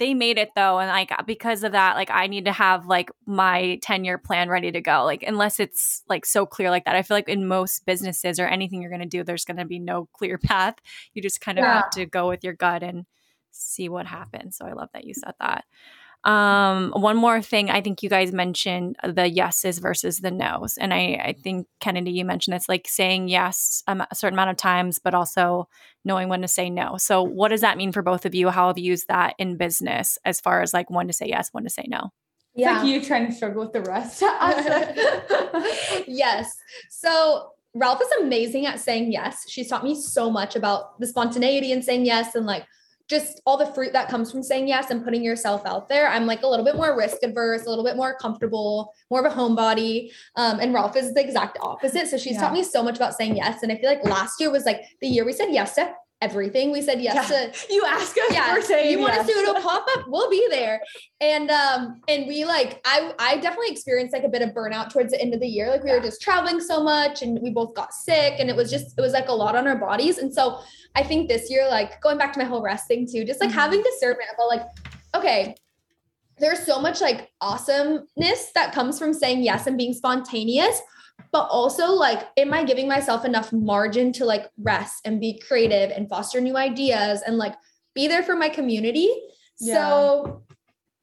they made it though, and like because of that, like I need to have like my ten year plan ready to go. Like unless it's like so clear like that, I feel like in most businesses or anything you're gonna do, there's gonna be no clear path. You just kind of Yeah. have to go with your gut and see what happens. So I love that you said that. Um, one more thing, I think you guys mentioned the yeses versus the nos, and I, I think Kennedy, you mentioned it's like saying yes um, a certain amount of times, but also knowing when to say no. So, what does that mean for both of you? How have you used that in business as far as like when to say yes, when to say no? It's like you trying to struggle with the rest. yes. So Ralph is amazing at saying yes. She's taught me so much about the spontaneity and saying yes and like just all the fruit that comes from saying yes and putting yourself out there. I'm like a little bit more risk adverse, a little bit more comfortable, more of a homebody. Um, and Ralph is the exact opposite. So she's Yeah. taught me so much about saying yes. And I feel like last year was like the year we said yes to everything. We said yes Yeah. to You ask us, yeah, you want yes. us to do a pop up, we'll be there. And um, and we like, I I definitely experienced like a bit of burnout towards the end of the year. Like we were just traveling so much, and we both got sick, and it was just it was like a lot on our bodies. And so I think this year, like going back to my whole rest thing too, just like Mhm. having discernment about like, okay, there's so much like awesomeness that comes from saying yes and being spontaneous but also like am i giving myself enough margin to like rest and be creative and foster new ideas and like be there for my community so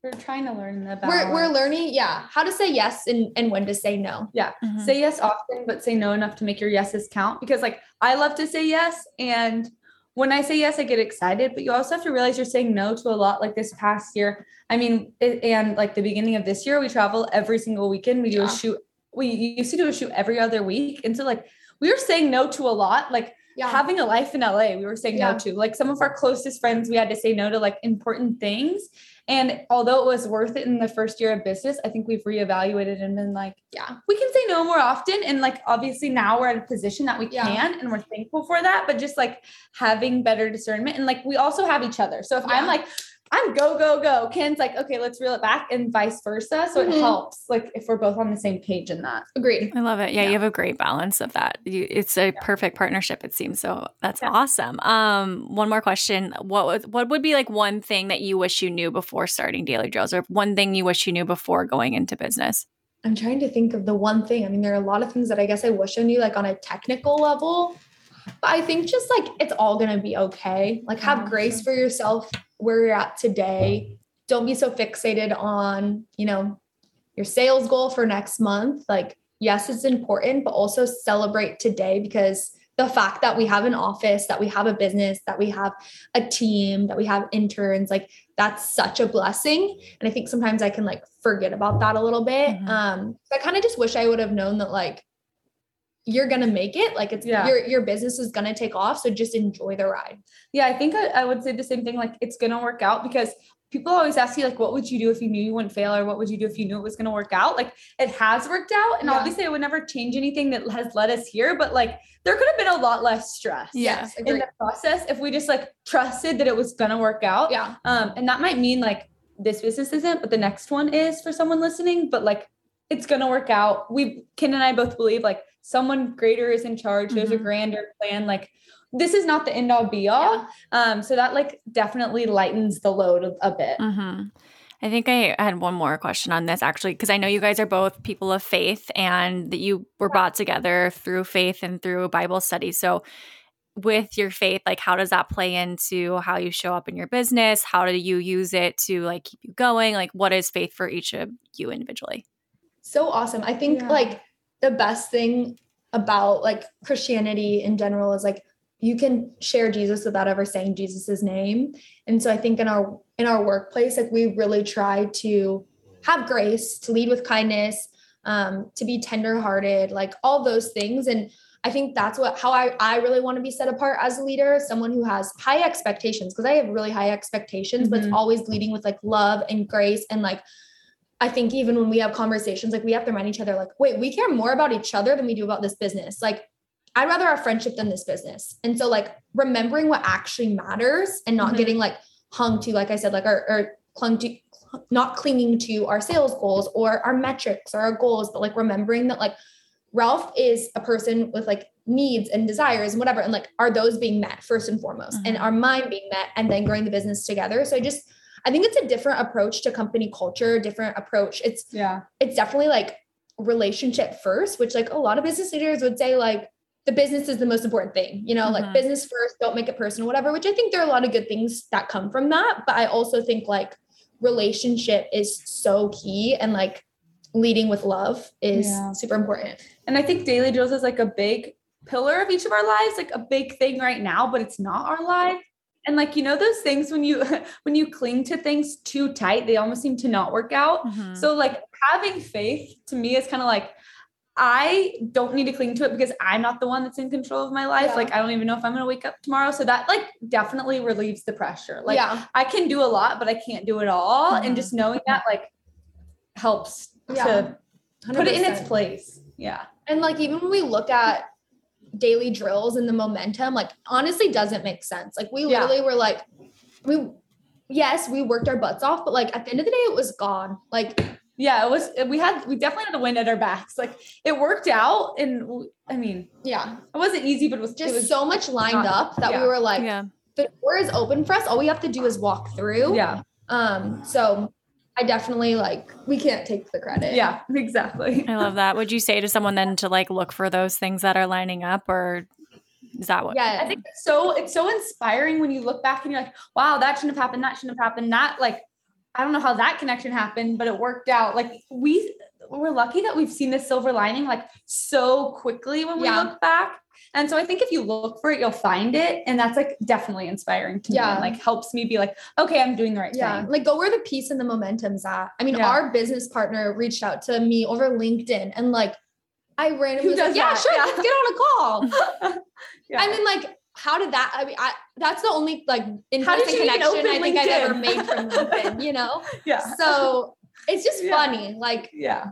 We're trying to learn the we're, we're learning yeah how to say yes and, and when to say no Yeah. Mhm. Say yes often, but say no enough to make your yeses count. Because like I love to say yes. And when I say yes, I get excited, but you also have to realize you're saying no to a lot like this past year. I mean, it, and like the beginning of this year, we travel every single weekend. We do Yeah. a shoot. We used to do a shoot every other week. And so like we were saying no to a lot. Like yeah having a life in LA, we were saying Yeah. no to. Like some of our closest friends, we had to say no to like important things. And although it was worth it in the first year of business, I think we've reevaluated and been like, yeah we can say no more often. And like obviously now we're at a position that we Yeah. can and we're thankful for that. But just like having better discernment and like we also have each other. So if I'm like, I'm go, go, go, Ken's like, okay, let's reel it back and vice versa. So Mhm. it helps like if we're both on the same page in that. agreed I love it. Yeah, Yeah. you have a great balance of that. You, it's a perfect partnership. It seems so. That's Yeah. awesome. Um, one more question: What was what would be like one thing that you wish you knew before starting Daily Drills, or one thing you wish you knew before going into business? i'm trying to think of the one thing i mean there are a lot of things that i guess i wish i knew like on a technical level but i think just like it's all gonna be okay like have Yeah, grace for yourself where you're at today. Don't be so fixated on you know your sales goal for next month. Like yes it's important but also celebrate today because the fact that we have an office that we have a business that we have a team that we have interns like that's such a blessing. And i think sometimes i can like forget about that a little bit. Mhm. um i kind of just wish i would have known that like you're gonna make it like it's Yeah. your your business is gonna take off so just enjoy the ride Yeah, I think I, I would say the same thing. Like it's gonna work out because people always ask you like, what would you do if you knew you wouldn't fail, or what would you do if you knew it was gonna work out? Like it has worked out, and Yeah. obviously I would never change anything that has led us here. But like there could have been a lot less stress. Yes In the process, if we just like trusted that it was gonna work out. yeah Um, and that might mean like this business isn't, but the next one is for someone listening. But like it's gonna work out. We Ken and I both believe like someone greater is in charge. There's a Mhm. grander plan. Like this is not the end all be all. Um, so that like definitely lightens the load a, a bit. hmm I think I had one more question on this actually, because I know you guys are both people of faith and that you were brought together through faith and through Bible study. So, with your faith, like how does that play into how you show up in your business? How do you use it to like keep you going? Like, what is faith for each of you individually? so awesome i think Yeah. like the best thing about like christianity in general is like you can share jesus without ever saying jesus's name and so i think in our in our workplace like we really try to have grace to lead with kindness um to be tenderhearted like all those things and i think that's what how i i really want to be set apart as a leader someone who has high expectations because i have really high expectations but it's Mhm. always leading with like love and grace and like I think even when we have conversations, like we have to remind each other, like, wait, we care more about each other than we do about this business. Like, I'd rather our friendship than this business. And so, like, remembering what actually matters and not Mhm. getting like hung to, like I said, like, our, or clung to, not clinging to our sales goals or our metrics or our goals, but like remembering that, like, Ralph is a person with like needs and desires and whatever. And like, are those being met first and foremost? And Mhm. are mine being met? And then growing the business together. So I just, I think it's a different approach to company culture, different approach. It's Yeah. it's definitely like relationship first, which like a lot of business leaders would say like the business is the most important thing, you know, like Mhm. business first, don't make it personal, whatever, which I think there are a lot of good things that come from that. But I also think like relationship is so key and like leading with love is Yeah. super important. And I think daily drills is like a big pillar of each of our lives, like a big thing right now, but it's not our life. And like you know those things when you when you cling to things too tight, they almost seem to not work out. Mhm. So like having faith to me is kind of like I don't need to cling to it because I'm not the one that's in control of my life. Yeah. Like I don't even know if I'm gonna wake up tomorrow. So that like definitely relieves the pressure. Like yeah. I can do a lot, but I can't do it all. Mhm. And just knowing that like helps Yeah. to put it in its place. Yeah. And like even when we look at daily drills and the momentum, like honestly doesn't make sense. Like we Yeah. literally were like, we yes, we worked our butts off, but like at the end of the day, it was gone. Like Yeah, it was we had we definitely had the wind at our backs. Like it worked out and i mean, yeah, it wasn't easy, but it was just it was so much lined not- up that yeah. we were like, yeah. the door is open for us. All we have to do is walk through. yeah. Um, so I definitely like we can't take the credit. Yeah, exactly. I love that. Would you say to someone then to like look for those things that are lining up or is that what? Yeah. I think it's so it's so inspiring when you look back and you're like, wow, that shouldn't have happened. That shouldn't have happened. That like, I don't know how that connection happened, but it worked out. Like we we're lucky that we've seen the silver lining like so quickly when we Yeah. look back. And so I think if you look for it, you'll find it. And that's like definitely inspiring to me. Yeah. And like helps me be like, okay, I'm doing the right Yeah, thing. like go where the peace and the momentum's at. I mean, Yeah. our business partner reached out to me over LinkedIn and like I randomly Who was like, does yeah, sure, Yeah. let's get on a call. yeah. I mean, like, how did that? I mean, I that's the only like in How did you even connection I think I've ever made from LinkedIn, you know? yeah. So it's just Yeah. funny. Like Yeah.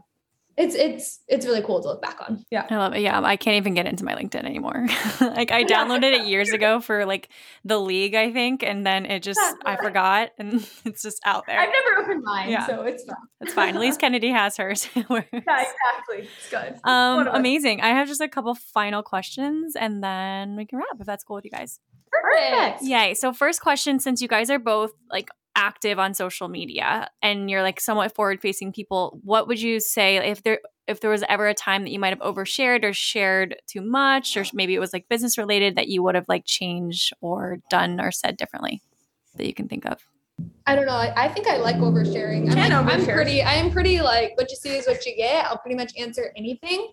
it's it's it's really cool to look back on. Yeah. I love it. Yeah, I can't even get into my LinkedIn anymore. like I downloaded it years ago for like the league, I think, and then it just I forgot and it's just out there. I've never opened mine, Yeah. so it's fine. It's fine. At least Kennedy has hers. Yeah, exactly. It's good. um, One amazing. I have just a couple final questions and then we can wrap if that's cool with you guys. Perfect. Yay. So first question, since you guys are both like active on social media and you're like somewhat forward facing people, what would you say if there if there was ever a time that you might have overshared or shared too much, or maybe it was like business related that you would have like changed or done or said differently that you can think of? I don't know. I, I think I like oversharing. I'm, Can like, I'm pretty, I am pretty like what you see is what you get. I'll pretty much answer anything.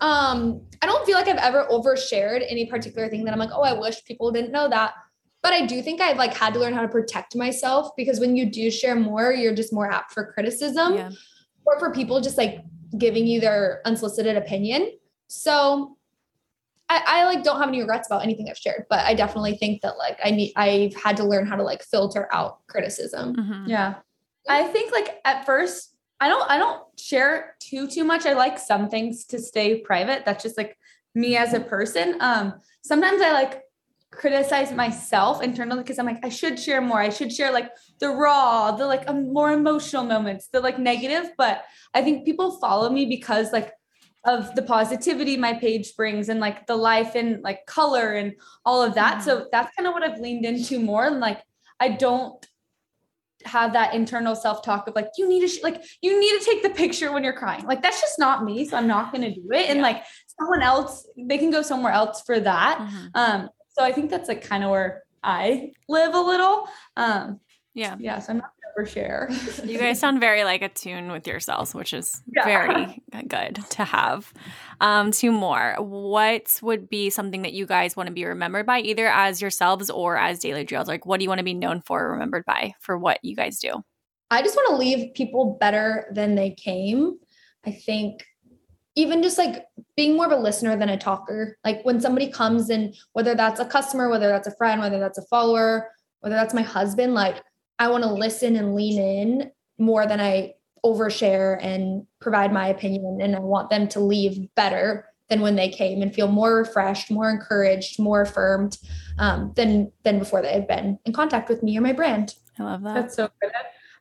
Um, I don't feel like I've ever overshared any particular thing that I'm like, oh, I wish people didn't know that. But I do think I've like had to learn how to protect myself because when you do share more, you're just more apt for criticism Yeah. or for people just like giving you their unsolicited opinion. So I, I like don't have any regrets about anything I've shared, but I definitely think that like I need I've had to learn how to like filter out criticism. Mhm. Yeah. I think like at first I don't I don't share too too much. I like some things to stay private. That's just like me as a person. Um sometimes I like criticize myself internally because I'm like I should share more. I should share like the raw, the like um, more emotional moments, the like negative, but I think people follow me because like of the positivity my page brings and like the life and like color and all of that. So that's kind of what I've leaned into more and like I don't have that internal self-talk of like you need to sh- like you need to take the picture when you're crying like that's just not me so i'm not going to do it and Yeah. like someone else they can go somewhere else for that Mhm. um so i think that's like kind of where i live a little um Yeah. yeah so i'm not going to overshare You guys sound very like attuned with yourselves, which is Yeah. very good to have. Um, two more. What would be something that you guys want to be remembered by, either as yourselves or as daily drills? Like, what do you want to be known for, or remembered by, for what you guys do? I just want to leave people better than they came. I think even just like being more of a listener than a talker. Like when somebody comes and whether that's a customer, whether that's a friend, whether that's a follower, whether that's my husband, like I want to listen and lean in more than I overshare and provide my opinion. And I want them to leave better than when they came and feel more refreshed, more encouraged, more affirmed um, than than before they had been in contact with me or my brand. I love that. That's so good.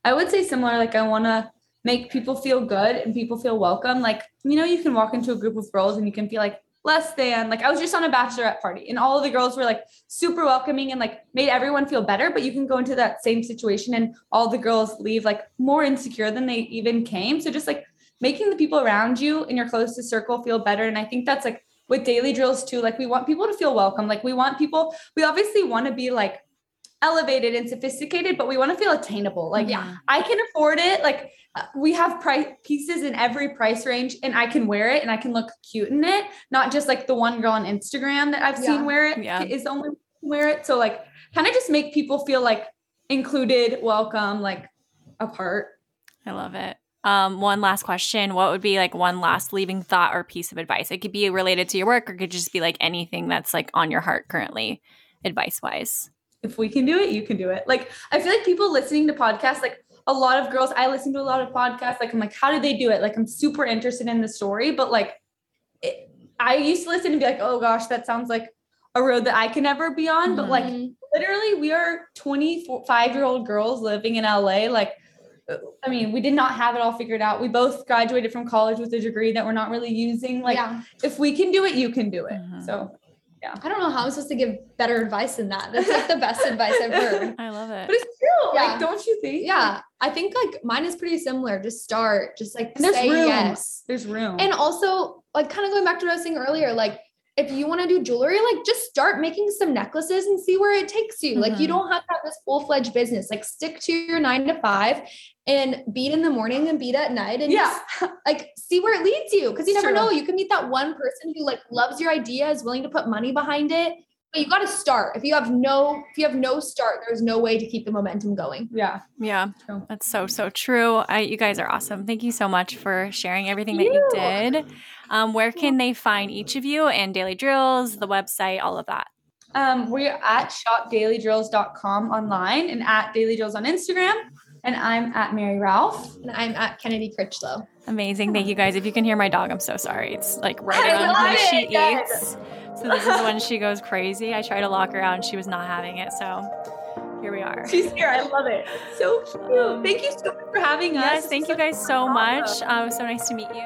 I would say similar. Like I want to make people feel good and people feel welcome. Like you know, you can walk into a group of girls and you can feel like less than. Like I was just on a bachelorette party and all of the girls were like super welcoming and like made everyone feel better. But you can go into that same situation and all the girls leave like more insecure than they even came. So just like making the people around you in your closest circle feel better. And I think that's like with daily drills too. Like we want people to feel welcome. Like we want people. We obviously want to be like elevated and sophisticated, but we want to feel attainable. Like, Yeah. I can afford it. Like, uh, we have price pieces in every price range, and I can wear it and I can look cute in it. Not just like the one girl on Instagram that I've Yeah. seen wear it Yeah. is the only one who can wear it. So like, kind of just make people feel like included, welcome, like a part. I love it. Um, one last question. What would be like one last leaving thought or piece of advice? It could be related to your work or it could just be like anything that's like on your heart currently, advice wise. If we can do it, you can do it. Like I feel like people listening to podcasts, like a lot of girls, I listen to a lot of podcasts. Like I'm like, how do they do it? Like I'm super interested in the story, but like it, I used to listen and be like, oh gosh, that sounds like a road that I can never be on. But like Mhm. literally, we are 25 year old girls living in LA. Like, I mean, we did not have it all figured out. We both graduated from college with a degree that we're not really using. Like, yeah. if we can do it, you can do it. Mhm. So, I don't know how I'm supposed to give better advice than that. That's like the best advice I've heard. I love it. but it's true. Yeah. Like, don't you think? Yeah. I think like mine is pretty similar. Just start, just like And there's say room. yes. There's room. And also, like, kind of going back to what I was saying earlier, like, if you want to do jewelry, like, just start making some necklaces and see where it takes you. Like, you Mhm. don't have to have this full fledged business. Like, stick to your nine to five and beat in the morning and beat at night and yeah. just like see where it leads you. Cause you never True. know. You can meet that one person who like loves your idea, is willing to put money behind it. But you got to start. If you have no, if you have no start, there's no way to keep the momentum going. Yeah. Yeah, True. that's so so true. I, you guys are awesome. Thank you so much for sharing everything that you did. Um, where can they find each of you and Daily Drills, the website, all of that? Um, we're at shopdailydrills.com online and at Daily Drills on Instagram. And I'm at Mary Ralph. And I'm at Kennedy Crichlow. Amazing. Thank you guys. If you can hear my dog, I'm so sorry. It's like right I around love when she it, guys. eats. So this is when she goes crazy. I try to lock her out and she was not having it. So here we are. She's here. I love it. So cute. Um, thank you so much for having us. Yes, thank you guys so fun much. Um, it was so nice to meet you.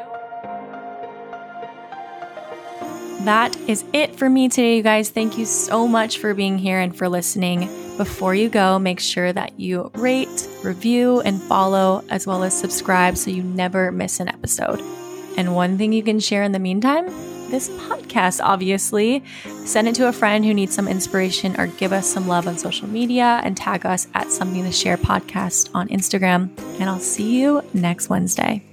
That is it for me today, you guys. Thank you so much for being here and for listening. Before you go, make sure that you rate, review, and follow, as well as subscribe so you never miss an episode. And one thing you can share in the meantime this podcast, obviously. Send it to a friend who needs some inspiration or give us some love on social media and tag us at Something to Share podcast on Instagram. And I'll see you next Wednesday.